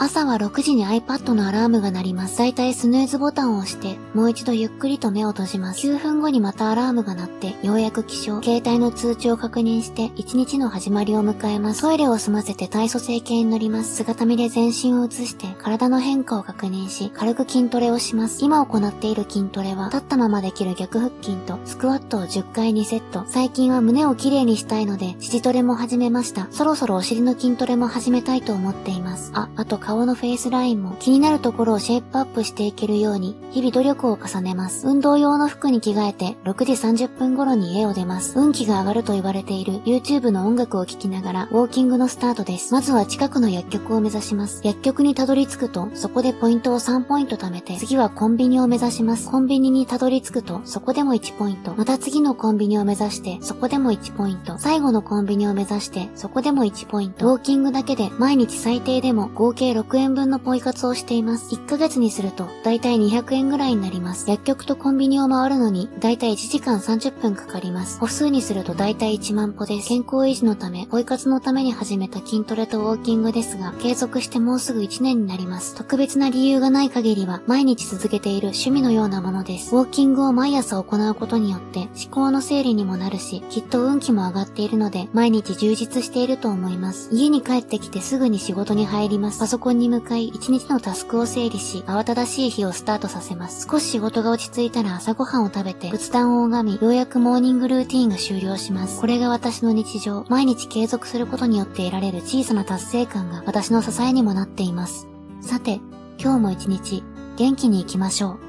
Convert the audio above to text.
朝は6時に iPad のアラームが鳴ります。だいたいスヌーズボタンを押して、もう一度ゆっくりと目を閉じます。9分後にまたアラームが鳴って、ようやく起床、携帯の通知を確認して、1日の始まりを迎えます。トイレを済ませて体組成計に乗ります。姿見で全身を映して、体の変化を確認し、軽く筋トレをします。今行っている筋トレは、立ったままできる逆腹筋と、スクワットを10回2セット。最近は胸をきれいにしたいので、尻トレも始めました。そろそろお尻の筋トレも始めたいと思っています。あ、あと顔のフェイスラインも、気になるところをシェイプアップしていけるように、日々努力を重ねます。運動用の服に着替えて、6時30分頃に家を出ます。運気が上がると言われている YouTube の音楽を聴きながら、ウォーキングのスタートです。まずは近くの薬局を目指します。薬局にたどり着くと、そこでポイントを3ポイント貯めて、次はコンビニを目指します。コンビニにたどり着くと、そこでも1ポイント。また次のコンビニを目指して、そこでも1ポイント。最後のコンビニを目指して、そこでも1ポイント。ウォーキングだけで、毎日最低でも合計6円分のポイ活をしています。1ヶ月にすると、だいたい200円ぐらいになります。薬局とコンビニを回るのに、だいたい1時間30分かかります。歩数にするとだいたい1万歩です。健康維持のため、ポイ活のために始めた筋トレとウォーキングですが、継続してもうすぐ1年になります。特別な理由がない限りは、毎日続けている趣味のようなものです。ウォーキングを毎朝行うことによって、思考の整理にもなるし、きっと運気も上がっているので、毎日充実していると思います。家に帰ってきてすぐに仕事に入ります。パソコンに向かい、1日のタスクを整理し、慌ただしい日をスタートさせます。少し仕事が落ち着いたら朝ごはんを食べて、仏壇を拝み、ようやくモーニングルーティーンが終了します。これが私の日常。毎日継続することによって得られる小さな達成感が私の支えにもなっています。さて、今日も一日、元気に行きましょう。